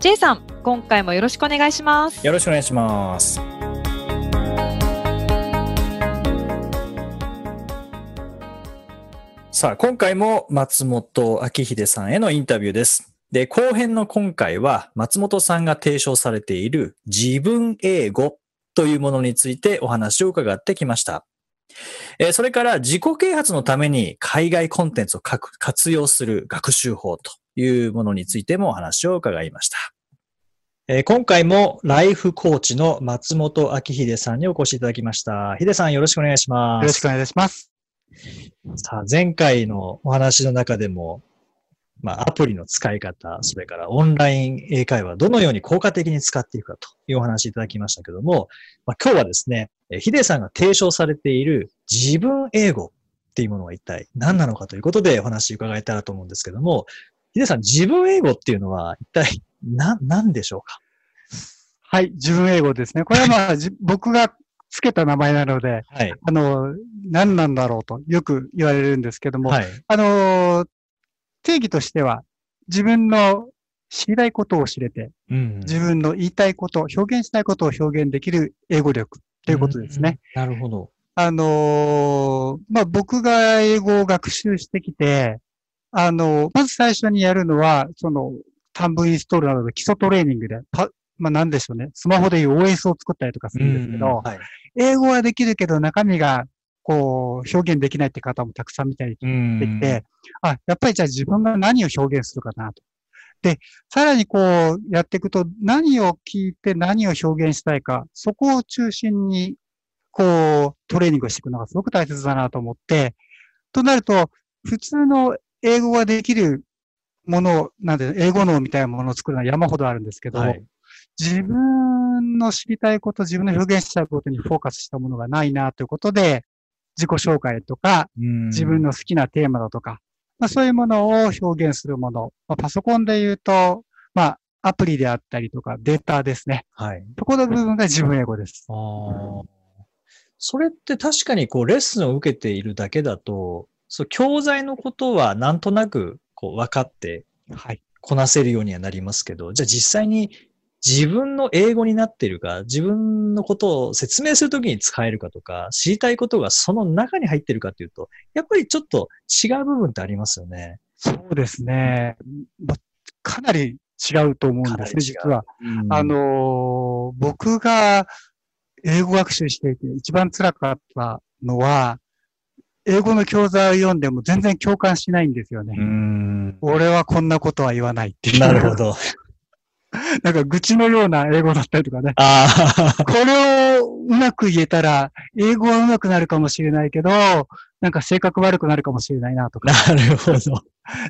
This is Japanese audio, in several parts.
J さん、今回もよろしくお願いします。よろしくお願いします。さあ今回も松本明秀さんへのインタビューです。で後編の今回は松本さんが提唱されている自分英語というものについてお話を伺ってきました。えーそれから自己啓発のために海外コンテンツをかく活用する学習法と。いうものについてもお話を伺いました。えー今回もライフコーチの松本明秀さんにお越しいただきました。秀さんよろしくお願いします。よろしくお願いします。さあ、前回のお話の中でも、まあ、アプリの使い方、それからオンライン英会話、どのように効果的に使っていくかというお話いただきましたけども、まあ、今日はですね、えヒデさんが提唱されている自分英語っていうものは一体何なのかということでお話伺えたらと思うんですけども、ヒデさん、自分英語っていうのは一体何、何でしょうか？はい、自分英語ですね。これはまあ、じ僕がつけた名前なので、はい。あの、何なんだろうとよく言われるんですけども、はい。あの、定義としては、自分の知りたいことを知れて、うん自分の言いたいこと、表現したいことを表現できる英語力ということですね。。うんなるほど。あの、まあ、僕が英語を学習してきて、あの、まず最初にやるのは、その、短文インストールなどの基礎トレーニングで、パまあ、なんでしょうね。スマホでいう OS を作ったりとかするんですけど、はい。英語はできるけど中身が、こう、表現できないって方もたくさん見たりうんできて、あ、やっぱりじゃあ自分が何を表現するかなと。で、さらにこうやっていくと何を聞いて何を表現したいか、そこを中心にこうトレーニングをしていくのがすごく大切だなと思って、となると、普通の英語ができるもの、なんで、英語脳みたいなものを作るのは山ほどあるんですけど、はい。自分の知りたいこと、自分の表現したいことにフォーカスしたものがないなということで、自己紹介とか、自分の好きなテーマだとか、まあ、そういうものを表現するもの。まあ、パソコンで言うと、まあ、アプリであったりとか、データですね。はい。そこの部分が自分英語です。あーそれって確かにこうレッスンを受けているだけだと、そう教材のことはなんとなくこう分かってはい。こなせるようにはなりますけど、じゃあ実際に自分の英語になっているか、自分のことを説明するときに使えるかとか、知りたいことがその中に入ってるかというと、やっぱりちょっと違う部分ってありますよね。そうですね。まあかなり違うと思うんですね、実は。うんあ、のー僕が英語学習していて一番辛かったのは、英語の教材を読んでも全然共感しないんですよね。うん。俺はこんなことは言わないっていう。なるほ。ど。なんか愚痴のような英語だったりとかね。これをうまく言えたら、英語はうまくなるかもしれないけど、なんか性格悪くなるかもしれないなとか。なるほど。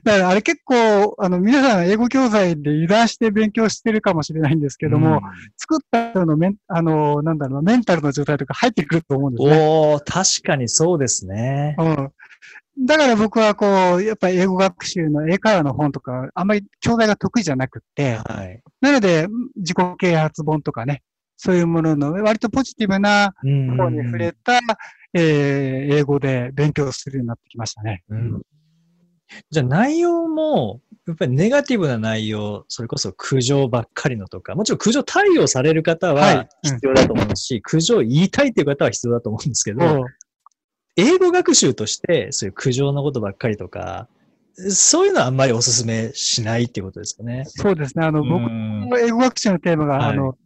だからあれ結構、あの、皆さん英語教材で油断して勉強してるかもしれないんですけども、作った人のメン、あの、なんだろうな、メンタルの状態とか入ってくると思うんですね。おお確かにそうですね。うん。だから僕はこう、やっぱり英語学習の英会話の本とか、あんまり教材が得意じゃなくって、はい。なので、自己啓発本とかね、そういうものの割とポジティブなうん方に触れた、えー英語で勉強するようになってきましたね。うん。じゃあ内容も、やっぱりネガティブな内容、それこそ苦情ばっかりのとか、もちろん苦情対応される方ははい。必要だと思うし、苦情を言いたいっていう方は必要だと思うんですけど、英語学習として、そういう苦情のことばっかりとか、そういうのはあんまりお勧めしないっていうことですかね。そうですね。あの、僕うん。の英語学習のテーマが、はい。あの、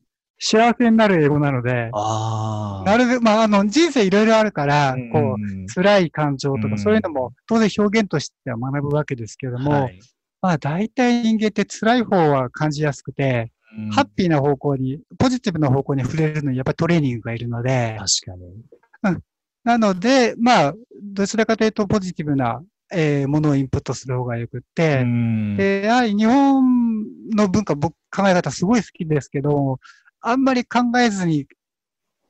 幸せになる英語なので、ああ。なるべく、まあ、あの、人生いろいろあるから、こうう、辛い感情とうんか、そういうのも当然表現としては学ぶわけですけども、はい。まあ、大体人間って辛い方は感じやすくて、うん。ハッピーな方向に、ポジティブな方向に触れるのにやっぱりトレーニングがいるので、確かに。なので、まあ、どちらかというとポジティブな、えーものをインプットする方がよくって、うん。で、やはり日本の文化、僕考え方すごい好きですけど、あんまり考えずに、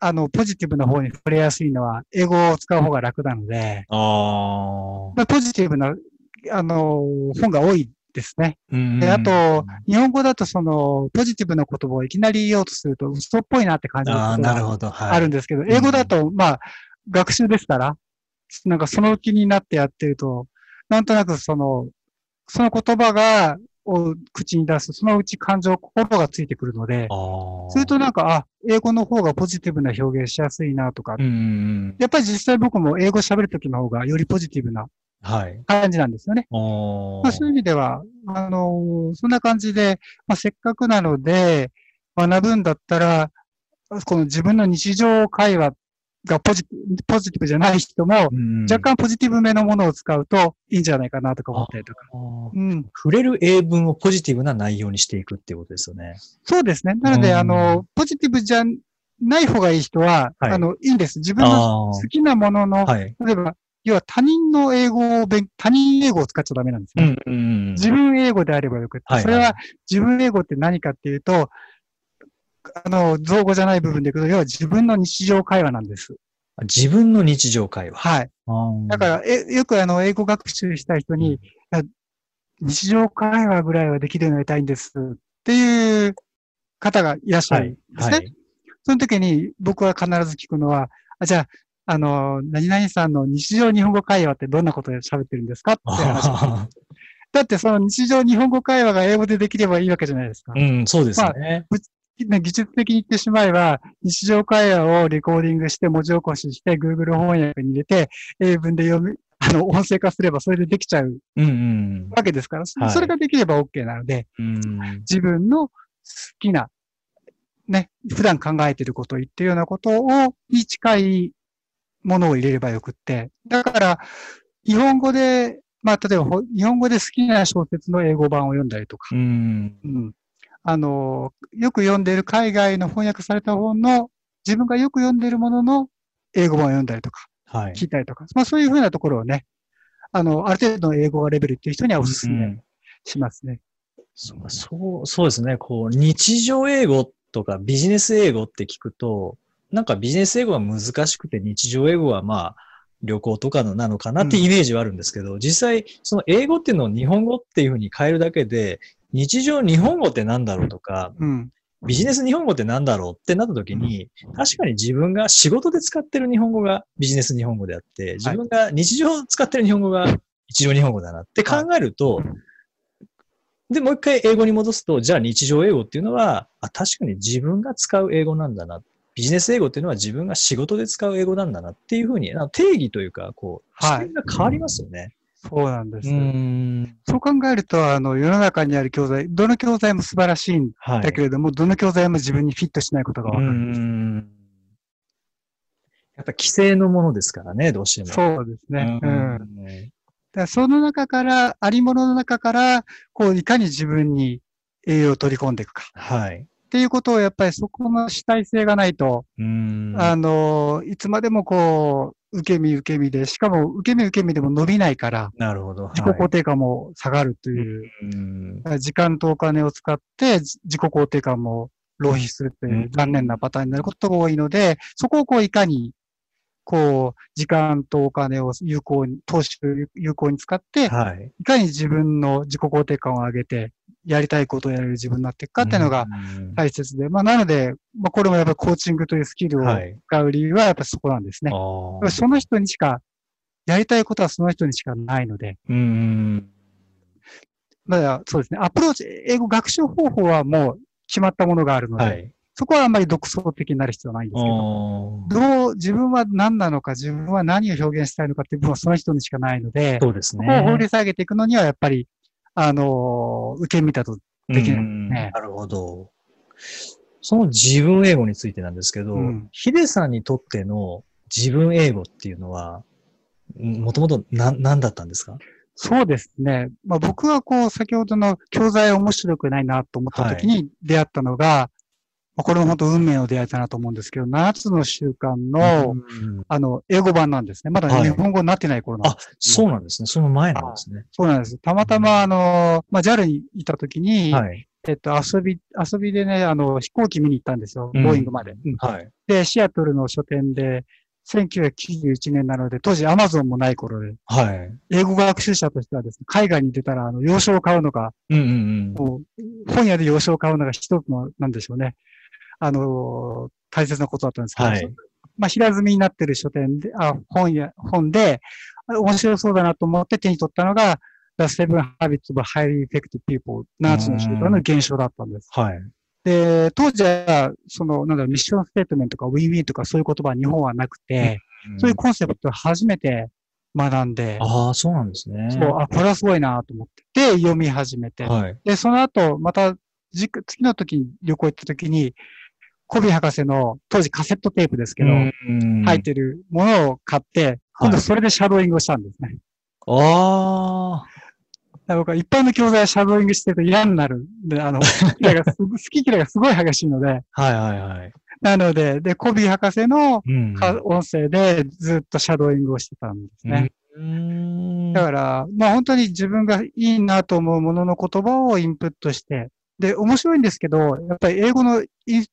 あの、ポジティブな方に触れやすいのは、英語を使う方が楽なので、ああ。まあ、ポジティブな、あの、本が多いですね。うんで、あと、日本語だとその、ポジティブな言葉をいきなり言おうとすると嘘っぽいなって感じがなるほど。はい。あるんですけど、英語だと、まあ、学習ですから、なんかその気になってやってると、なんとなくその、その言葉が、を口に出す、そのうち感情、心がついてくるので、ああ。それとなんか、あ、英語の方がポジティブな表現しやすいなとか。やっぱり実際僕も英語喋るときの方がよりポジティブなはい。感じなんですよね。おまあ、そういう意味では、あのーそんな感じで、まあ、せっかくなので、学ぶんだったら、この自分の日常会話がポジポジティブじゃない人も、若干ポジティブめのものを使うといいんじゃないかなとか思ったりとか。干。うん。触れる英文をポジティブな内容にしていくっていうことですよね。そうですね。なので、うんあの、ポジティブじゃない方がいい人は、はいあの、いいんです。自分のあ好きなものの、あ。はい。例えば、要は他人の英語を勉、他人英語を使っちゃダメなんですね。うんうんうん。自分英語であればよくって、はいそれは自分英語って何かっていうと、あの、造語じゃない部分でいくと、要は自分の日常会話なんです。自分の日常会話。はい。だからら、え、よくあの、英語学習した人に、いや日常会話ぐらいはできるようになりたいんですっていう方がいらっしゃはいるん。ですね。はい。その時に僕は必ず聞くのは、あじゃあ、あの、何々さんの日常日本語会話ってどんなことで喋ってるんですかって話 だってその日常日本語会話が英語でできればいいわけじゃないですか。ーうん、そうですね。ね技術的に言ってしまえば、日常会話をレコーディングして文字起こしして Google 翻訳に入れて、英文で読み、あの、音声化すればそれでできちゃううんうんわけですから、そはいそれができれば OK なので、うん。自分の好きな、ね、普段考えていることを言ってるようなことを、に近いものを入れればよくって。だから、日本語で、まあ、例えば、ほ日本語で好きな小説の英語版を読んだりとか、うん。うん。あの、よく読んでいる海外の翻訳された本の、自分がよく読んでいるものの英語版を読んだりとか、はい。聞いたりとか、まあそういうふうなところをね、あの、ある程度の英語がレベルっていう人にはおすすめうんしますね。そうそう、そうですね。こう、日常英語とかビジネス英語って聞くと、なんかビジネス英語は難しくて日常英語はまあ、旅行とかのなのかなってイメージはあるんですけど、実際、その英語っていうのを日本語っていうふうに変えるだけで、日常日本語ってなんだろうとか、うん。ビジネス日本語ってなんだろうってなった時に、確かに自分が仕事で使ってる日本語がビジネス日本語であって、自分が日常使ってる日本語が日常日本語だなって考えると、で、もう一回英語に戻すと、じゃあ日常英語っていうのは、あ、確かに自分が使う英語なんだな。ビジネス英語っていうのは自分が仕事で使う英語なんだなっていうふうに、定義というか、こう、はい視点が変わりますよね。そうなんです。ん。そう考えると、あの、世の中にある教材、どの教材も素晴らしいんはい。だけれども、どの教材も自分にフィットしないことがわかうる。ん。やっぱ規制のものですからね、どうしても。そうですね。ううん。だその中から、ありものの中から、こう、いかに自分に栄養を取り込んでいくか。はい。っていうことを、やっぱりそこの主体性がないと、うん。あの、いつまでもこう、受け身受け身で、しかも受け身受け身でも伸びないから、なるほど。自己肯定感も下がるという、うん。時間とお金を使ってじ自己肯定感も浪費するといううん残念なパターンになることが多いので、そこをこういかに、こう、時間とお金を有効に、投資を有効に使って、はい。いかに自分の自己肯定感を上げて、やりたいことをやれる自分になっていくかっていうのがうん大切で、まあなので、まあこれもやっぱりコーチングというスキルをはい。使う理由はやっぱりそこなんですね。あやっあぱりその人にしか、やりたいことはその人にしかないので、うん。まあそうですね、アプローチ、英語学習方法はもう決まったものがあるので、はい。そこはあんまり独創的になる必要はないんですけど、どう、自分は何なのか、自分は何を表現したいのかっていう部分はその人にしかないので、そうですそこを掘ね。り下げていくのにはやっぱり、あのー受け身だとできないうんねなるほど。その自分英語についてなんですけどうん、ヒデさんにとっての自分英語っていうのは、もともと何だったんですか？そうですね。まあ僕はこう、先ほどの教材面白くないなと思った時に出会ったのが、まあこれも本当運命の出会いだなと思うんですけど、7つの習慣の、うんあの、英語版なんですね。まだはい日本語になってない頃なんあです。、そうなんですね。その前なんですね。そうなんです。たまたまあの、まあ JAL にいた時に、はい。えっと、遊び、遊びでね、あの、飛行機見に行ったんですよ。うんボーイングまで。で、シアトルの書店で、1991年なので、当時アマゾンもない頃で、はい。英語学習者としてはですね、海外に出たら、あの、洋書を買うのが、うんうんうん。本屋で洋書を買うのが一つの、なんでしょうね。あの、大切なことだったんですけど、はいまあ、平積みになってる書店で、あ、本や、本で、あ面白そうだなと思って手に取ったのが、The Seven Habits of Highly Effective People、7つの習慣の現象だったんです。はい。で、当時は、その、なんだミッションステートメントとか、ウィンウィンとかそういう言葉は日本はなくて、そういうコンセプトを初めて学んで、ああ、そうなんですね。そう、あ、これはすごいなと思って、で、読み始めて、はい。で、その後、また、じ次の時に旅行行った時に、コビー博士の、当時カセットテープですけど、うん入ってるものを買って、今度それでシャドーイングをしたんですね。あだから僕は一般の教材はシャドーイングしてると嫌になるんで、あの、好き嫌いがす 好き嫌いがすごい激しいので、あ。はいはいはい。なので、で、コビー博士の音声でずっとシャドーイングをしてたんですね。うんだから、まあ本当に自分がいいなと思うものの言葉をインプットして、で、面白いんですけど、やっぱり英語のイン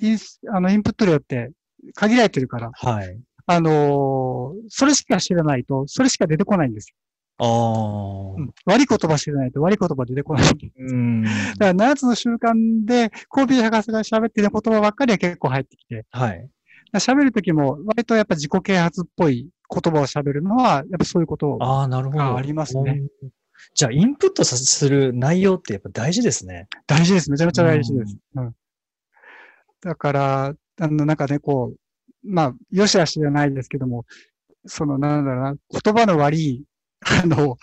インスあのインプット量って限られてるから、はい。あのーそれしか知らないと、それしか出てこないんですああよ。うん悪い言葉知らないと悪い言葉出てこない。だかうん。ら7つの習慣で、コービー博士が喋ってる言葉ばっかりは結構入ってきて、はい。喋るときも割とやっぱ自己啓発っぽい言葉を喋るのは、やっぱそういうことああ、なるほど。あありますねうん。じゃあ、インプットさする内容ってやっぱ大事ですね。大事です。めちゃめちゃ大事です。うんだから、あの、なんかね、こう、まあ、よしあしじゃないですけども、その、なんだろうな、言葉の悪い、あの、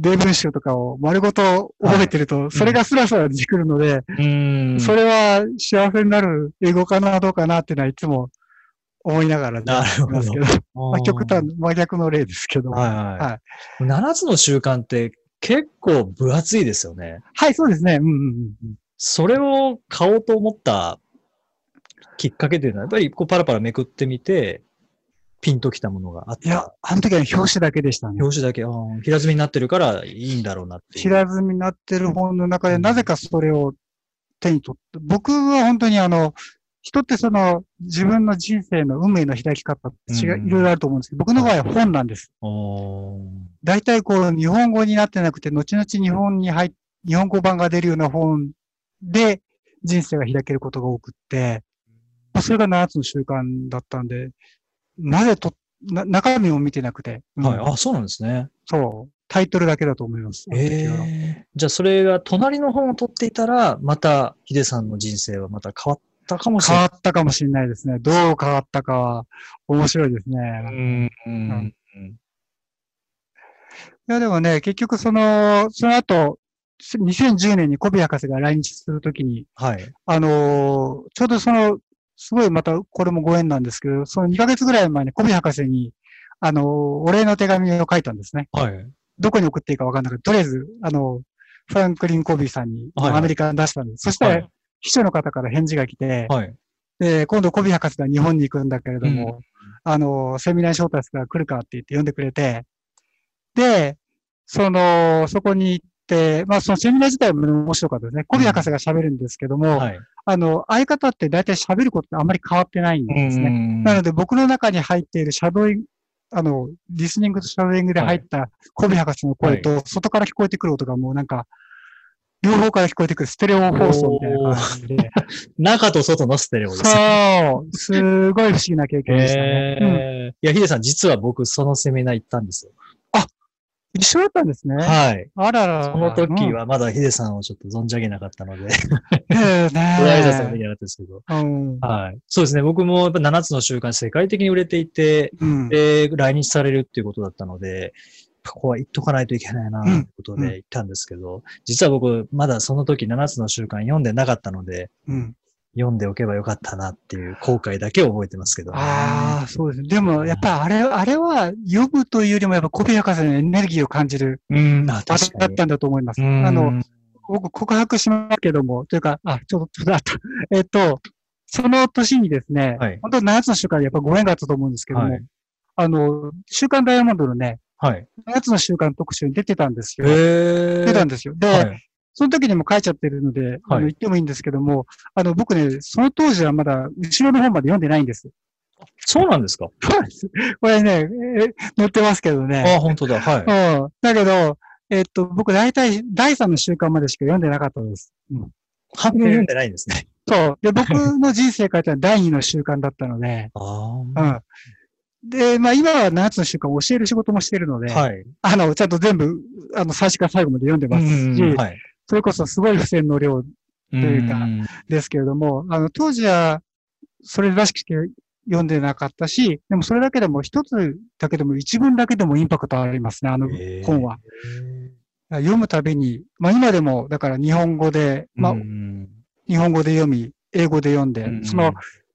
例文集とかを丸ごと覚えてると、それがスラスラ出てくるので、うんそれは幸せになる英語かな、どうかなっていうのはいつも思いながらねなるほどいますけど、まあ、極端、真逆の例ですけども。はいははい。7つの習慣って結構分厚いですよね。はい、そうですね。うんうんうんうん。それを買おうと思ったきっかけというのは、やっぱりこうパラパラめくってみて、ピンときたものがあった。いや、あの時は表紙だけでしたね。表紙だけ、平積みになってるからいいんだろうなって。平積みになってる本の中で、うんなぜかそれを手に取って、僕は本当にあの、人ってその自分の人生の運命の開き方って違う、うんいろいろあると思うんですけど、僕の場合は本なんです。大体こう、日本語になってなくて、後々日本に入っ、日本語版が出るような本で人生が開けることが多くって、まあそれが7つの習慣だったんで、なぜと、な中身も見てなくて、うんはい。あ、そうなんですね。そう、タイトルだけだと思います。ええじゃあそれが隣の本を取っていたら、またヒデさんの人生はまた変わったかもしれない。変わったかもしれないですね。どう変わったかは面白いですね。うんうんいやでもね、結局その、その後、2010年にコビ博士が来日するときに、はい。あのーちょうどその、すごいまたこれもご縁なんですけど、その2ヶ月ぐらい前にコビ博士に、あのーお礼の手紙を書いたんですね。はい。どこに送っていいかわかんなくて、とりあえず、あの、フランクリン・コビーさんに、はいはいアメリカに出したんです。そしたらはい、秘書の方から返事が来て、はい。で、今度コビ博士が日本に行くんだけれども、あの、セミナーに招待するから来るかって言って呼んでくれて、で、その、そこに行って、まあそのセミナー自体も面白かったですね。コビ博士が喋るんですけども、はい。あの、相方って大体喋ることってあんまり変わってないんですね。んなので僕の中に入っているシャドーイング、あの、リスニングとシャドーイングで入ったコビ博士の声と、外から聞こえてくる音がもうなんか、両方から聞こえてくるステレオ放送みたいな感じで、中と外のステレオですね。そう、すごい不思議な経験でしたね。うんえーいや、ヒデさん、実は僕、そのセミナー行ったんですよ。一緒だったんですね。はい。あらら。その時はまだヒデさんをちょっと存じ上げなかったので、う ん、ええねご挨拶もできなかったですけど。うん。はい。そうですね。僕もやっぱ7つの習慣世界的に売れていて、うん。で、来日されるっていうことだったので、ここは言っとかないといけないな、とうんいうことで行ったんですけど、実は僕、まだその時7つの習慣読んでなかったので、うん。読んでおけばよかったなっていう後悔だけを覚えてますけど、ね。ああ、そうですね。でも、やっぱりあれ、あれは読むというよりも、やっぱコビ博士のエネルギーを感じるうん、だったんだと思います。うんあの、、僕告白しますけども、というか、あ、ちょっと、ちょっとあった。えっと、その年にですね、はい本当7つの習慣でやっぱご縁があったと思うんですけども、はいあの、週刊ダイヤモンドのね、はい。7つの習慣特集に出てたんですよ。へ出たんですよ。で、はい。その時にも書いちゃってるので、あはいの言ってもいいんですけども、あの、僕ね、その当時はまだ後ろの本まで読んでないんです。そうなんですか？これね、えー載ってますけどね。ああ、本当だ。はい。うん。だけど、えっと、僕大体第3の習慣までしか読んでなかったです。うん。半分読んでないんですね。そう。で、僕の人生書いたのは第2の習慣だったので、あうん。で、まあ今は7つの習慣を教える仕事もしてるので、あ。はい。あの、ちゃんと全部、あの、最初から最後まで読んでますし、うんはい。それこそすごい付箋の量というかですけれども、あの、当時は、それらしくて読んでなかったし、でもそれだけでも一つだけでも一文だけでもインパクトありますね、あの本は。読むたびに、まあ今でも、だから日本語で、まあうん。日本語で読み、英語で読んで、うんその、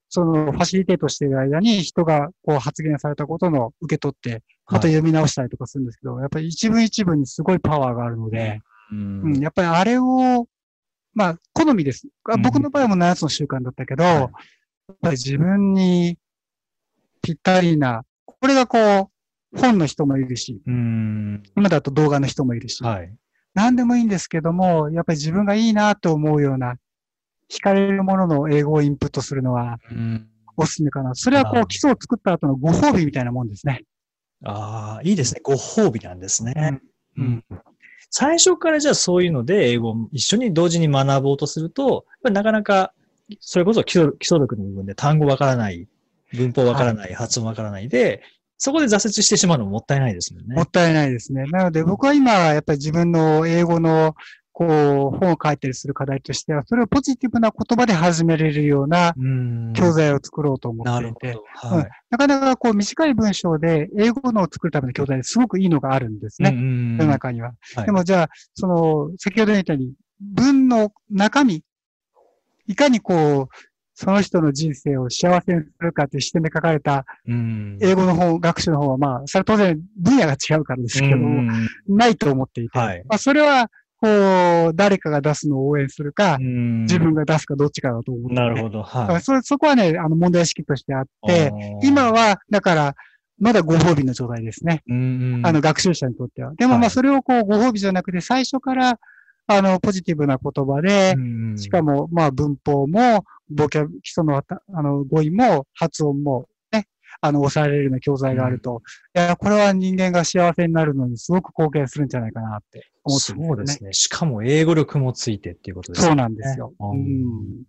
そのファシリテートしている間に人がこう発言されたことの受け取って、またはい読み直したりとかするんですけど、やっぱり一文一文にすごいパワーがあるので、うんうん、やっぱりあれを、まあ、好みです。僕の場合はもう7つの習慣だったけど、はいやっぱり自分にぴったりな、これがこう、本の人もいるし、うん。今だと動画の人もいるし、はい。何でもいいんですけども、やっぱり自分がいいなと思うような、惹かれるものの英語をインプットするのはうんおすすめかな。それはこう、基礎を作った後のご褒美みたいなもんですね。ああ、いいですね。ご褒美なんですね。うんうん最初からじゃあそういうので英語を一緒に同時に学ぼうとすると、なかなか、それこそ基礎基礎力の部分で単語わからない、文法わからない、発音わからないで、そこで挫折してしまうのももったいないですもんね。もったいないですね。なので僕は今、やっぱり自分の英語の、こう、本を書いたりする課題としては、それをポジティブな言葉で始めれるようなうん。教材を作ろうと思なっていて。はい。なかなかこう短い文章で英語のを作るための教材ですごくいいのがあるんですね。ね世の中には。はいでもじゃあ、その、先ほど言ったように、文の中身、いかにこう、その人の人生を幸せにするかという視点で書かれたうん。英語の本、学習の本は、まあ、それは当然分野が違うからですけども、うんないと思っていて、はいまあ、それは、こう、誰かが出すのを応援するか、うん。自分が出すかどっちかだと思って、なるほど。はい。それそこはね、あの問題意識としてあって、今は、だから、まだご褒美の状態ですね。うん、あの、学習者にとっては。でも、まあ、はい。それをこう、ご褒美じゃなくて、最初から、あの、ポジティブな言葉で、うんしかも、まあ、文法も、ボキャブ、基礎のあの、語彙も、発音も、ね、あの、抑えられるような教材があると、いや、これは人間が幸せになるのにすごく貢献するんじゃないかなって思ってるんそうですね。しかも英語力もついてっていうことですね。そうなんですよ。ううんん。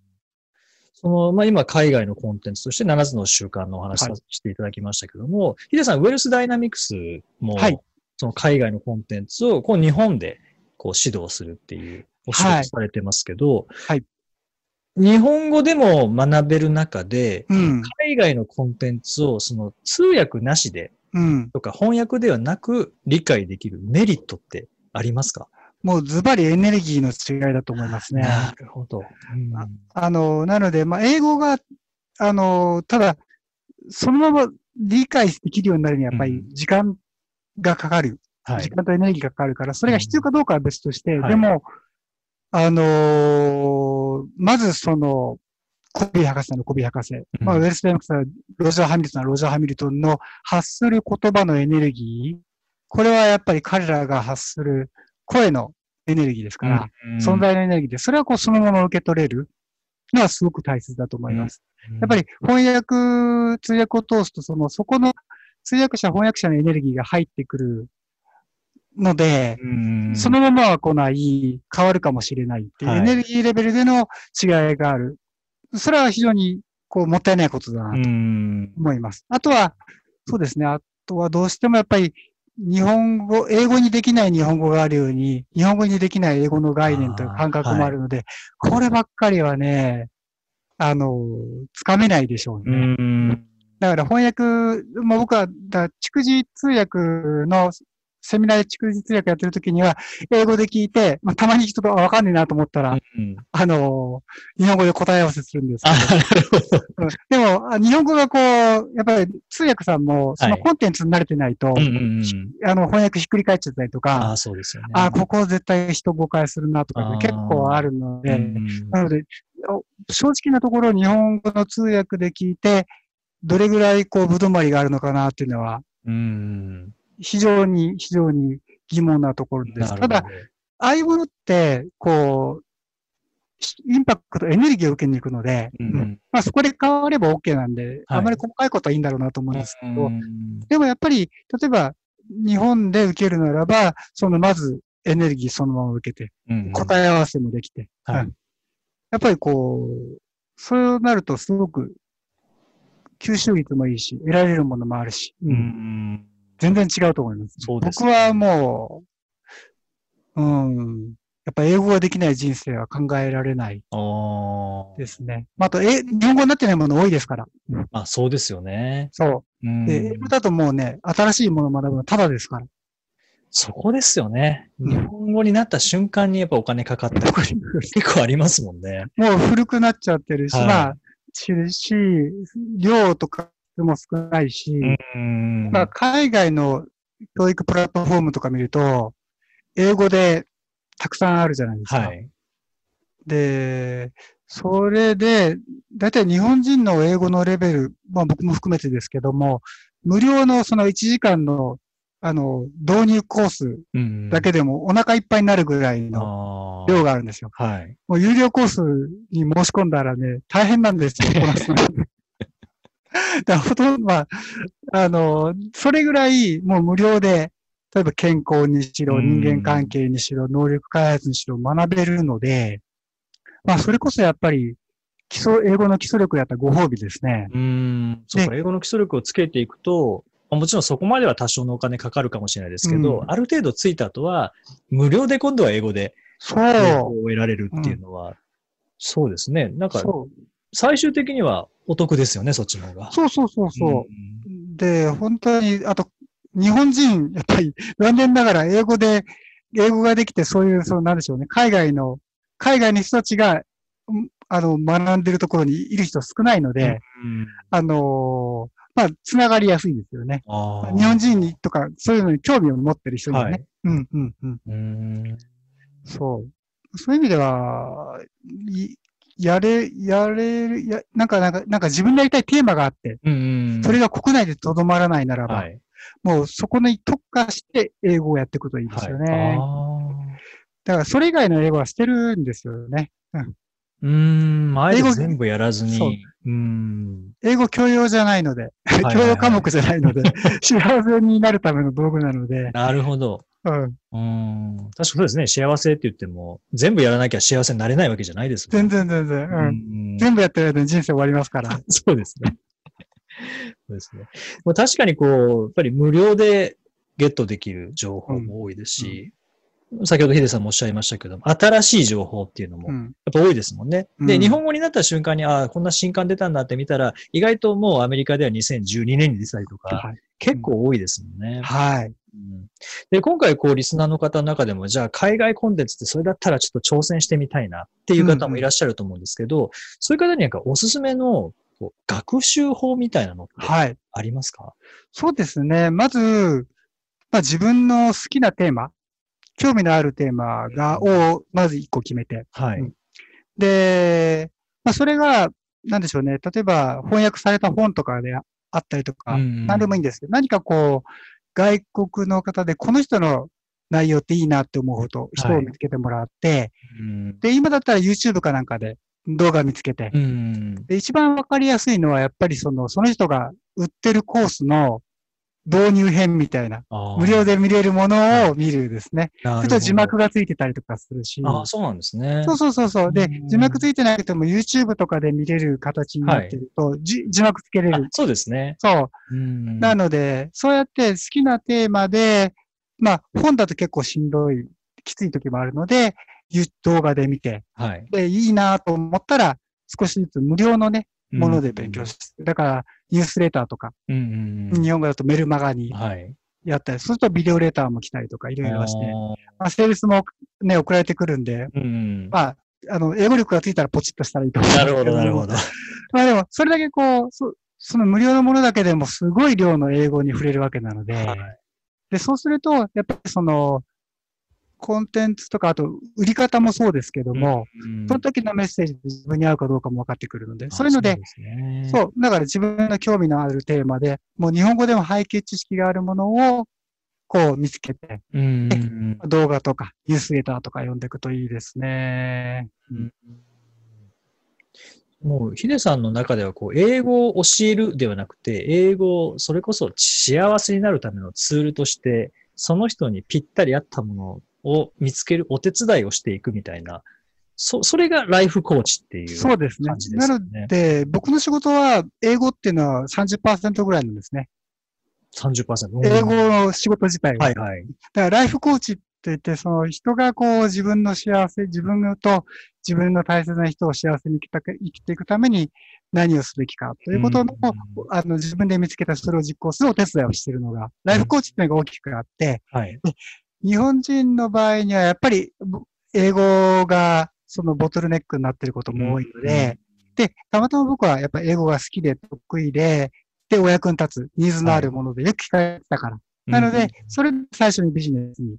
その、まあ、今、海外のコンテンツとして7つの習慣のお話はいさしていただきましたけども、ヒデさん、ウェルスダイナミクスも、はいその海外のコンテンツを、こう、日本で、こう、指導するっていうお仕はい事されてますけど、はい日本語でも学べる中で、うん。海外のコンテンツを、その、通訳なしで、うん。とか翻訳ではなく理解できるメリットってありますか？もうズバリエネルギーの違いだと思いますね。なるほど。うんあの、なので、まあ、英語が、あの、ただ、そのまま理解できるようになるには、やっぱり時間がかかる。はい。時間とエネルギーがかかるから、それが必要かどうかは別として、はいでも、あのーまずその、コビー博士のコビー博士、まあ、うんウェルスダイナミクスはロジャー・ハミルトンはロジャー・ハミルトンの発する言葉のエネルギー、これはやっぱり彼らが発する声のエネルギーですから、うん存在のエネルギーで、それはこうそのまま受け取れるのはすごく大切だと思います。やっぱり翻訳、通訳を通すと、その、そこの通訳者、翻訳者のエネルギーが入ってくるので、うんそのままは来ない、変わるかもしれないっていうはいエネルギーレベルでの違いがある。それは非常に、こう、もったいないことだなうとん思います。あとは、そうですね。あとはどうしてもやっぱり、日本語、英語にできない日本語があるように、日本語にできない英語の概念という感覚もあるので、こればっかりはね、あの、つかめないでしょううね。んだから翻訳、まあ、僕は、だ蓄字通訳のセミナーで蓄字通訳やってる時には、英語で聞いて、まあ、たまにちょっとあわかんねえなと思ったら、うんあの、日本語で答え合わせするんですけあ、ど、なるほど。うん。でも、あ日本語がこう、やっぱり通訳さんも、そのはいコンテンツに慣れてないと、うんうんうんあの、翻訳ひっくり返っちゃったりとあか、あ、そうですよね。あ、ここ絶対人誤解するなとか結構あるので、うんなので、お正直なところ日本語の通訳で聞いて、どれぐらいこう、ぶどまりがあるのかなっていうのは、うん。非常に、非常に疑問なところです。ただ、ああいうものって、こう、インパクト、エネルギーを受けに行くので、うんうん。まあそこで変われば OK なんで、はい。あまり細かいことはいいんだろうなと思うんですけど、うんでもやっぱり、例えば、日本で受けるならば、そのまずエネルギーそのまま受けて、うん答え合わせもできて、はい。うん。やっぱりこう、そうなるとすごく吸収率もいいし、得られるものもあるし、ううんん全然違うと思います。そうです僕はもう、うん、やっぱ英語ができない人生は考えられないですね。まあ、あと、え、日本語になってないもの多いですから。まあ、そうですよね。そうう。んで、英語だともうね、新しいものを学ぶのはただですから。そこですよね。うん日本語になった瞬間にやっぱお金かかったり 結構ありますもんね。もう古くなっちゃってるし、はいまあ、し、し量とかも少ないし、うんまあ、海外の教育プラットフォームとか見ると、英語でたくさんあるじゃないですか。はい。で、それで、だいたい日本人の英語のレベル、まあ僕も含めてですけども、無料のその1時間の、あの、導入コースうんだけでもお腹いっぱいになるぐらいの量があるんですよ。はい。もう有料コースに申し込んだらね、大変なんですよ、こなすの。だほとんど、まあ、あの、それぐらいもう無料で、例えば健康にしろ、うん人間関係にしろ、能力開発にしろ学べるので、まあ、それこそやっぱり、基礎、英語の基礎力やったらご褒美ですね。うん。そうか、英語の基礎力をつけていくと、まあもちろんそこまでは多少のお金かかるかもしれないですけど、うんある程度ついた後は、無料で今度は英語でそう。を得られるっていうのは、そうですね。なんか、最終的にはお得ですよね、そっちの方が。そうそうそうそう。んで、本当に、あと、日本人、やっぱり、残念ながら英語で、英語ができて、そういう、そうなんでしょうね、海外の、海外の人たちが、うんあの、学んでるところにいる人少ないので、うんあのーまあ、つながりやすいですよね。日本人にとか、そういうのに興味を持ってる人にはね。はいうん、うん、うん。うんそう。そういう意味では、いやれ、やれる、や、なんか、なんか、なんか自分でやりたいテーマがあって、うんそれが国内でとどまらないならば、はい。もうそこに特化して英語をやっていくといいですよね。はいだからそれ以外の英語は捨てるんですよね。うーん、あえて英語全部やらずそうに。うん。英語教養じゃないので、いはいはい教養科目じゃないので、幸せになるための道具なので、なるほど。うん、うん。確かそうですね。幸せって言っても、全部やらなきゃ幸せになれないわけじゃないですもん全然全然、うんうん全部やってる間に人生終わりますから。そうですね。そうですね。もう確かにこう、やっぱり無料でゲットできる情報も多いですし、先ほどヒデさんもおっしゃいましたけど、新しい情報っていうのもやっうん、ぱ多いですもんね。で、うん日本語になった瞬間に、ああ、こんな新刊出たんだって見たら、意外ともうアメリカでは2012年に出たりとか、はい。結構多いですもんね。はい。うんで、今回、こう、リスナーの方の中でも、じゃあ、海外コンテンツってそれだったらちょっと挑戦してみたいなっていう方もいらっしゃると思うんですけど、そういう方になんかおすすめのこう学習法みたいなのってはい。ありますか？そうですね。まず、まあ、自分の好きなテーマ、興味のあるテーマが、を、まず一個決めて。はい。うんで、まあ、それが、なんでしょうね。例えば、翻訳された本とかであったりとか、うん何でもいいんですけど、何かこう、外国の方で、この人の内容っていいなって思うこと、人を見つけてもらって、うん。で、今だったら YouTube かなんかで動画見つけて、うん。で、一番わかりやすいのは、やっぱりその、その人が売ってるコースの導入編みたいな、無料で見れるものを見るですね。なるほどそれと字幕がついてたりとかするし。ああ、そうなんですね。そうそうそうそう。でうん、字幕ついてなくても YouTube とかで見れる形になってると、じ字幕つけれる。あそうですね。そう。うん。なので、そうやって好きなテーマで、まあ、本だと結構しんどい、きつい時もあるので、ゆ動画で見て、はい。で、いいなと思ったら、少しずつ無料のね、もので勉強して、だから、ニュースレターとか、うん。うんうん日本語だとメルマガにはい。やったり、そうするとビデオレターも来たりとか、いろいろして、まあ、セールスもね、送られてくるんで、うんうん。まあ、あの、英語力がついたらポチッとしたらいいと思うなるほど、なるほど。まあでも、それだけこう、そその無料のものだけでもすごい量の英語に触れるわけなので、はいで、そうすると、やっぱりその、コンテンツとか、あと、売り方もそうですけども、うんその時のメッセージで自分に合うかどうかも分かってくるので、そういうので、そう、だから自分の興味のあるテーマで、もう日本語でも背景知識があるものをこう見つけて、うん。動画とかニュースレターとか読んでいくといいですね。もう、ヒデさんの中では、こう、英語を教えるではなくて、英語を、それこそ幸せになるためのツールとして、その人にぴったり合ったものを見つけるお手伝いをしていくみたいな、そ、それがライフコーチっていうそうですね感じ。ですね。ので、僕の仕事は英語っていうのは30%ぐらいなんですね。30%。うん英語の仕事自体は。はいはい。だからライフコーチって言って、その人がこう自分の幸せ、自分と自分の大切な人を幸せに生きたく生きていくために何をすべきかということの、うんあの自分で見つけたそれを実行するお手伝いをしているのが、ライフコーチっていうのが大きくあって、はい。日本人の場合にはやっぱりぼ英語がそのボトルネックになっていることも多いので、で、たまたま僕はやっぱ英語が好きで得意で、で、お役に立つ、ニーズのあるものでよく聞かれてたから。なので、それで最初にビジネスに、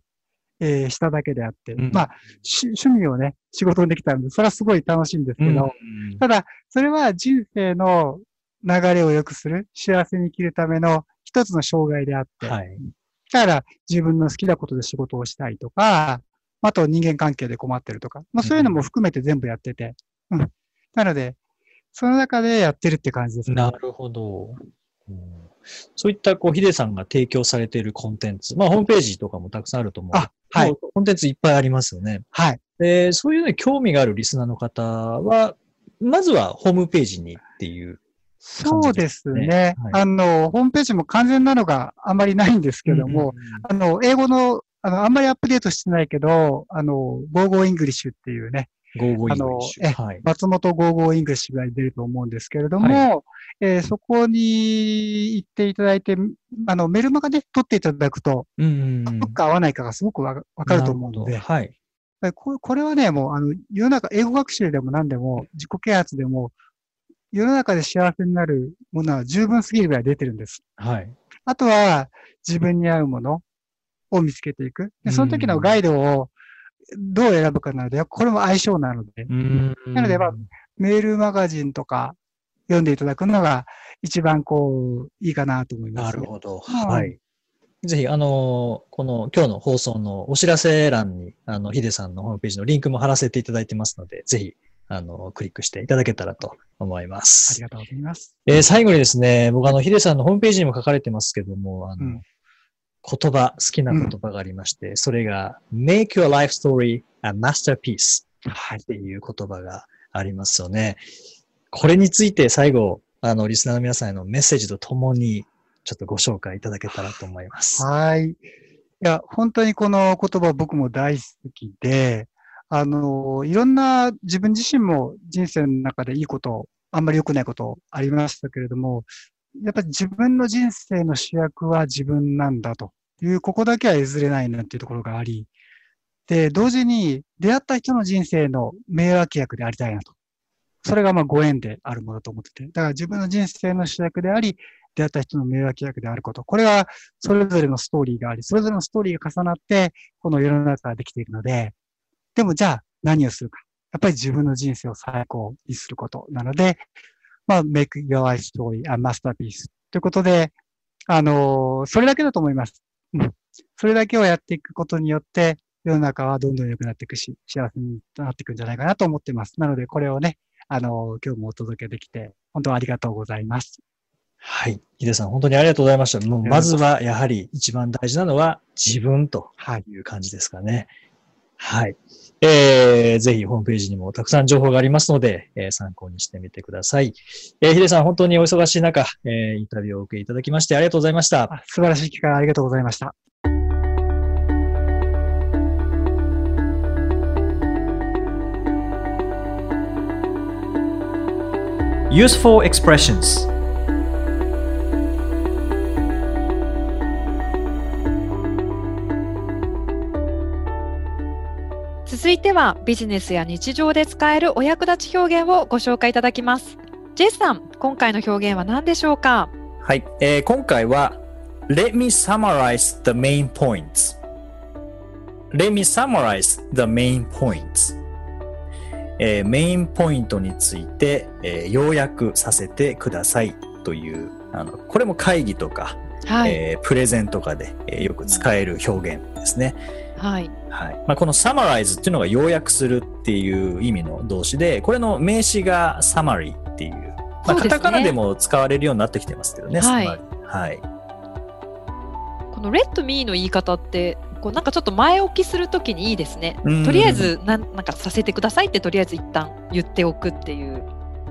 えーしただけであって、うん。まあ、し趣味をね、仕事にできたんで、それはすごい楽しいんですけうん、ど、ただ、それは人生の流れを良くする、幸せに生きるための一つの障害であって、はい。だから自分の好きなことで仕事をしたいとか、あと人間関係で困ってるとか、まあそういうのも含めて全部やってて、うん。なので、その中でやってるって感じですね。なるほど。うんそういった、こう、ヒデさんが提供されているコンテンツ、まあ、ホームページとかもたくさんあると思う。あ、はい。コンテンツいっぱいありますよね。はい。で、そういうのに興味があるリスナーの方は、まずはホームページにっていう。そうですね。ねはいあの、ホームページも完全なのがあんまりないんですけども、あの、英語の、あの、あんまりアップデートしてないけど、あの、 Go Go English っていうね、 Go Go English あの。えはい。松本 Go Go English が出ると思うんですけれども、えーそこに行っていただいて、あの、メルマガで取っていただくと、うんうか合わないかがすごくわかると思うのではい。ここれはね、もう、あの、世の中、英語学習でも何でも、自己啓発でも、世の中で幸せになるものは十分すぎるぐらい出てるんです。はい。あとは、自分に合うものを見つけていく。でその時のガイドをどう選ぶかなので、これも相性なので、なのでまあメールマガジンとか読んでいただくのが一番こう、いいかなと思いまなす、ね。るほど。うんはい。ぜひ、あの、この今日の放送のお知らせ欄に、あの、ヒデさんのホームページのリンクも貼らせていただいてますので、ぜひ、あの、クリックしていただけたらと思いまあすり。がとうございます。えー最後にですね、僕あの、ヒデさんのホームページにも書かれてますけども、あの、うん言葉、好きな言葉がありまして、それが、make your life story a masterpiece はいっ。ていう言葉がありますよね。これについて最後、あの、リスナーの皆さんへのメッセージとともに、ちょっとご紹介いただけたらと思います。はい。いや、本当にこの言葉僕も大好きで、あの、いろんな自分自身も人生の中でいいこと、あんまり良くないことありましたけれども、やっぱり自分の人生の主役は自分なんだという、ここだけは譲れないなっていうところがあり、で、同時に出会った人の人生の迷惑役でありたいなと。それがまあご縁であるものだと思ってて。だから自分の人生の主役であり、出会った人の迷惑役であること。これはそれぞれのストーリーがあり、それぞれのストーリーが重なって、この世の中ができているので、でもじゃあ何をするか。やっぱり自分の人生を最高にすることなので、まあ、make your life story a masterpiece ということで、あのーそれだけだと思います。うん。それだけをやっていくことによって、世の中はどんどん良くなっていくし、幸せになっていくんじゃないかなと思ってます。なので、これをね、あのー今日もお届けできて、本当ありがとうございます。はい。ヒデさん、本当にありがとうございました。もうまずは、やはり一番大事なのは自分とはい。いう感じですかね。はい。えー、ぜひホームページにもたくさん情報がありますので、えー参考にしてみてください。えー、ヒデさん、本当にお忙しい中、えーインタビューをお受けいただきましてありがとうございました。あ素晴らしい機会ありがとうございました。Useful expressions 続いてはビジネスや日常で使えるお役立ち表現をご紹介いただきます。ジェイさん、今回の表現は何でしょうか？はい、えー今回は Let me summarize the main points Let me summarize the main points えーメインポイントについて、えー要約させてくださいというあのこれも会議とか、はい。えープレゼンとかで、えーよく使える表現ですね。はい。はいまあ、この summarize っていうのが要約するっていう意味の動詞で、これの名詞が summary っていう、まあ、カタカナでも使われるようになってきてますけどね、はいはい。この let me の言い方って、こうなんかちょっと前置きするときにいいですね。うんとりあえずなん、なんかさせてくださいってとりあえず一旦言っておくっていう。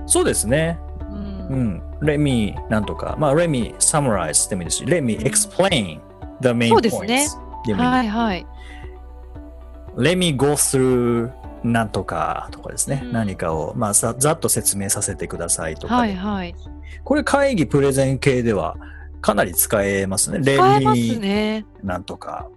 そうですね。うんうん。let me なんとか、まあ、let me summarize でもいいですし、let me explain the main そう points ですねでもいいはいはい。Let me go through なんとかとかですね。うん何かを、まあ、ざざっと説明させてくださいとかで、はいはい。これ会議プレゼン系ではかなり使えますね。使えますね。なんとか。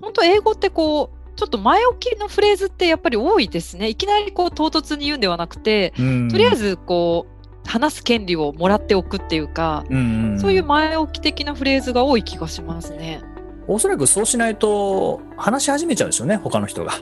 本当英語ってこう、ちょっと前置きのフレーズってやっぱり多いですね。いきなりこう唐突に言うんではなくて、うんとりあえずこう、話す権利をもらっておくっていうか、うそういう前置き的なフレーズが多い気がしますね。おそらくそうしないと話し始めちゃうんですよね、他の人が。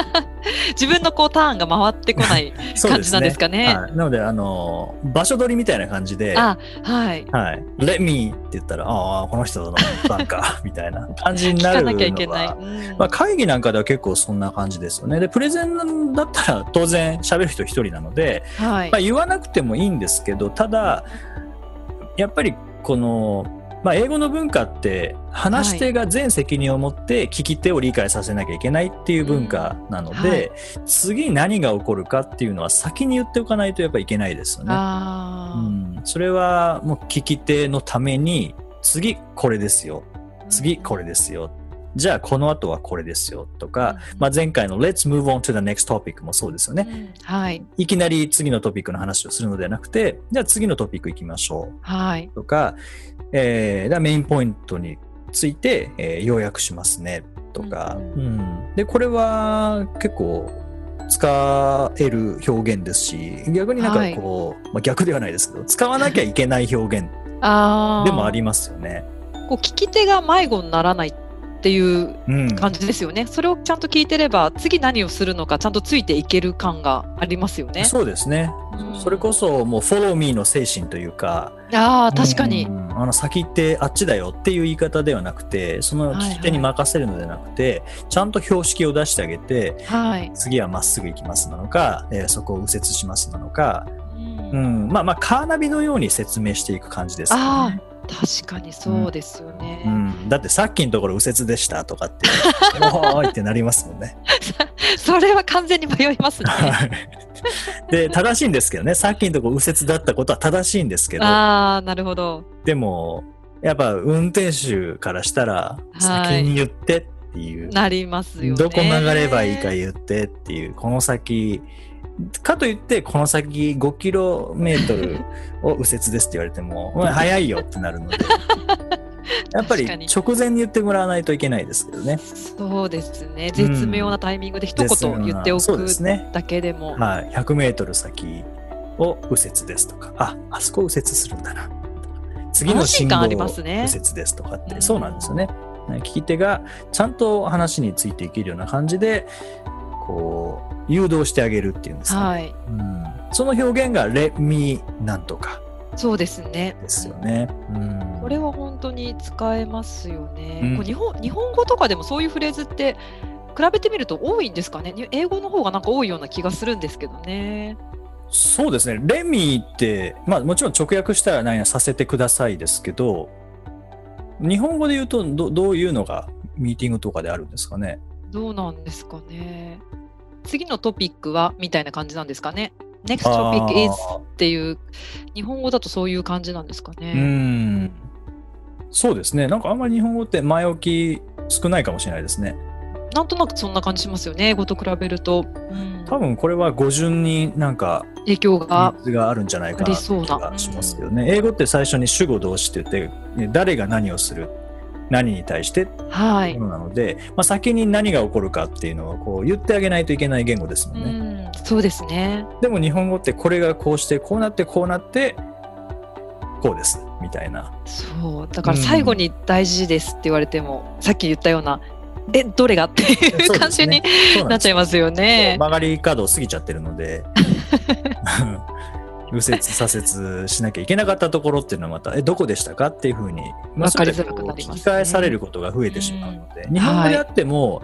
自分のこうターンが回ってこない 感じなんですかね。はい、なので、あの、場所取りみたいな感じで、あ、はい。はい、let me って言ったら、ああ、この人の番か、みたいな感じになるの聞かなきゃいけない。は、うんまあ、会議なんかでは結構そんな感じですよね。で、プレゼンだったら当然喋る人一人なので、はいまあ、。言わなくてもいいんですけど、ただ、やっぱりこの、まあ、英語の文化って話し手が全責任を持って聞き手を理解させなきゃいけないっていう文化なので、うんはい。次何が起こるかっていうのは先に言っておかないとやっぱいけないですよね。うん、それはもう聞き手のために次これですよ。次これですよじゃあこの後はこれですよとか、うんまあ、前回の Let's move on to the next topic もそうですよね。うんはい。いきなり次のトピックの話をするのではなくて、じゃあ次のトピック行きましょはい。うとか、えー、メインポイントについて、えー要約しますねとか、ううんで、これは結構使える表現ですし、逆になんかこう、まあ、逆ではないですけど、使わなきゃいけない表現 ああ。でもありますよね。こう聞き手が迷子にならないっていううん。感じですよね。それをちゃんと聞いてれば、次何をするのかちゃんとついていける感がありますよね。そうですね。うんそれこそもう follow me の精神というか、ああ、確かに。うんあの先行ってあっちだよっていう言い方ではなくて、その聞き手に任せるのではなくて、ちゃんと標識を出してあげて、はい。次はまっすぐ行きますなのか、えーそこを右折しますなのか、うんうん、まあまあカーナビのように説明していく感じですね。あ、確かにそうですよね。うん、だってさっきのところ右折でしたとかって、おーいってなりますもんね。それは完全に迷いますね。はいで、正しいんですけどね、さっきのところ右折だったことは正しいんですけど、ああ、なるほど。でも、やっぱ運転手からしたら、い先に言ってっていう、なりますよね。どこ曲がればいいか言ってっていう、この先、かといって、この先5キロメートルを右折ですって言われても、お前早いよってなるので、やっぱり直前に言ってもらわないといけないですけどね。そうですね。絶妙なタイミングで一言言っておくですね。だけでも。はい。100メートル先を右折ですとか、あ、あそこ右折するんだな。次の信号安心感あり右折ですとかって、うんそうなんですよね。聞き手がちゃんと話についていけるような感じで、こう、誘導してあげるっていうんですか、はい。うん。その表現が let me なんとかそうですね。ですよね。うん。これは本当に使えますよね。うんこう日本日本語とかでもそういうフレーズって比べてみると多いんですかね。に英語の方がなんか多いような気がするんですけどね。そうですね。レミって、まあもちろん直訳したら何やさせてくださいですけど、日本語で言うとどどういうのがミーティングとかであるんですかね。どうなんですかね。次のトピックはみたいな感じなんですかね。Next topic is っていう日本語だとそういう感じなんですかうね。ん。そうですね。なんかあんまり日本語って前置き少ないかもしれないですね。なんとなくそんな感じしますよね。英語と比べると。うん多分これは語順になんか影響があるんじゃないかなという気ありそうながしますけどね。英語って最初に主語動詞って言って、ね誰が何をする、何に対して？はいなので、まあ、先に何が起こるかっていうのをこう言ってあげないといけない言語ですもんうね。ん、そうですね。でも日本語ってこれがこうして、こうなって、こうなって、こうです、みたいな。そう。だから最後に大事ですって言われても、さっき言ったような、え、どれが？っていう感じになっちゃいますよね。曲がり角を過ぎちゃってるので、右折左折しなきゃいけなかったところっていうのはまた、え、どこでしたかっていうふうに、まりづらくそれで聞き返されることが増えてしまうので、日本語であっても、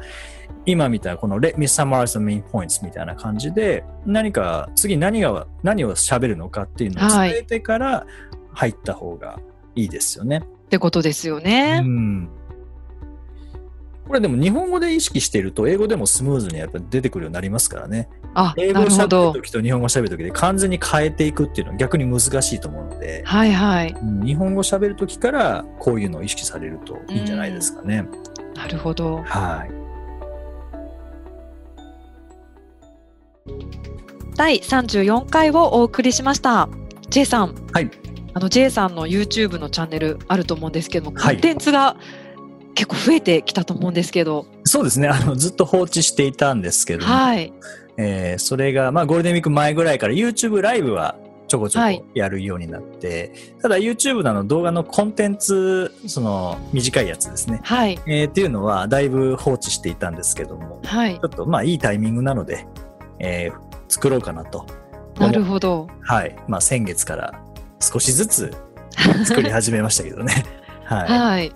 今みたいなこの Let me summarize the main points みたいな感じで、何か、次何が、何を喋るのかっていうのを伝えてから入った方がいいですよね。ってことですよね。うん。これでも日本語で意識していると、英語でもスムーズにやっぱ出てくるようになりますからね。あ、英語を喋ると。きと日本語を喋るときで完全に変えていくっていうのは逆に難しいと思うので、はいはい。うん日本語を喋るときからこういうのを意識されるといいんじゃないですかね。なるほど。はい。第34回をお送りしました。J さん。はい。あの J さんの YouTube のチャンネルあると思うんですけども、はいコンテンツが結構増えてきたと思うんですけど、そうですね。あの、ずっと放置していたんですけども、はい。えーそれが、まあ、ゴールデンウィーク前ぐらいから YouTube ライブはちょこちょはいこやるようになって、ただ YouTube のあの動画のコンテンツ、その短いやつですね。はい。えーっていうのはだいぶ放置していたんですけども、はいち。ょっとまあいいタイミングなので、えー作ろうかなと。なるほど。はい。まあ先月から少しずつ作り始めましたけどね。はい。はい。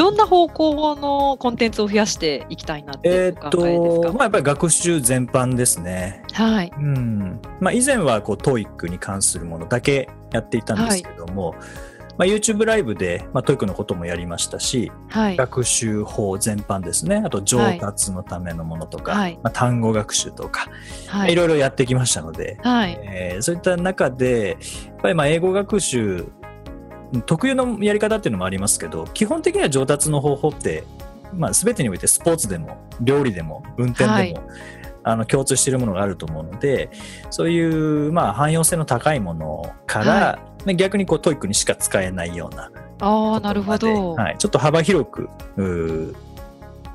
どんな方向のコンテンツを増やしていきたいなってえーっいうお考えですと、か、まあやっぱり学習全般ですね。はい。うん。まあ以前はこう TOEIC に関するものだけやっていたんですけども、まあ YouTube ライブで、まあ、TOEIC のこともやりましたし、はい。学習法全般ですね。あと上達のためのものとか、はいまあ、単語学習とか、はい。いろいろやってきましたので、はい。えーそういった中で、やっぱりまあ英語学習特有のやり方っていうのもありますけど、基本的には上達の方法って、まあ、全てにおいてスポーツでも料理でも運転でも、はいあの共通しているものがあると思うのでそういうまあ汎用性の高いものから、ね逆にこう TOEIC にしか使えないようなああ、なるほど。はい、ちょっと幅広く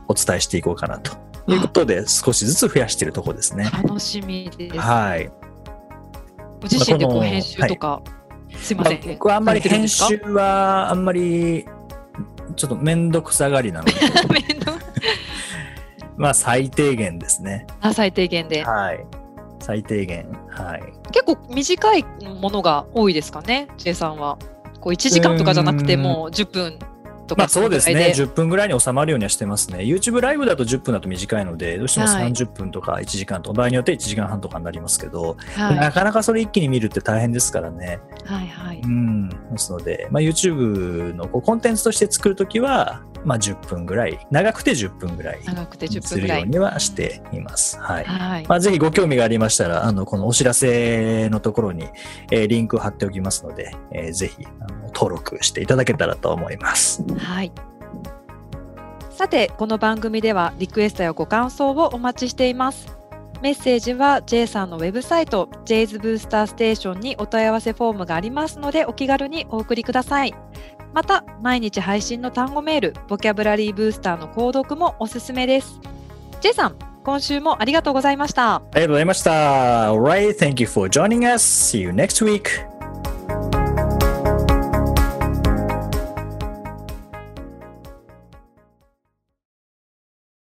お伝えしていこうかなということで少しずつ増やしているところですね。楽しみです。はい。ご自身でこう編集とか、すいません。まあ僕はあんまり編集はあんまりちょっと面倒くさがりなので まあ最低限ですね。あ最低限で。はい。最低限。はい。結構短いものが多いですかね、J さんは。こう1時間とかじゃなくてもう10分とかまあそうですね。そのぐらい10分ぐらいに収まるようにはしてますね。YouTube ライブだと10分だと短いので、どうしてもはい30分とか1時間とか、場合によって1時間半とかになりますけど、はいなかなかそれ一気に見るって大変ですからね。はいはい。うん。ですので、まあ、YouTube のこうコンテンツとして作るときは、まあ10分ぐらい、長くて10分ぐらい長くて10す。るようにはしています。はい。はい。まあ、ぜひご興味がありましたら、あの、このお知らせのところに、えーリンクを貼っておきますので、えーぜひあの登録していただけたらと思います。はい。さて、この番組ではリクエストやご感想をお待ちしています。メッセージは J さんのウェブサイト J's Booster Station にお問い合わせフォームがありますのでお気軽にお送りください。また、毎日配信の単語メール、ボキャブラリーブースターの購読もおすすめです。J さん、今週もありがとうございました。ありがとうございました。Alright, thank you for joining us. See you next week.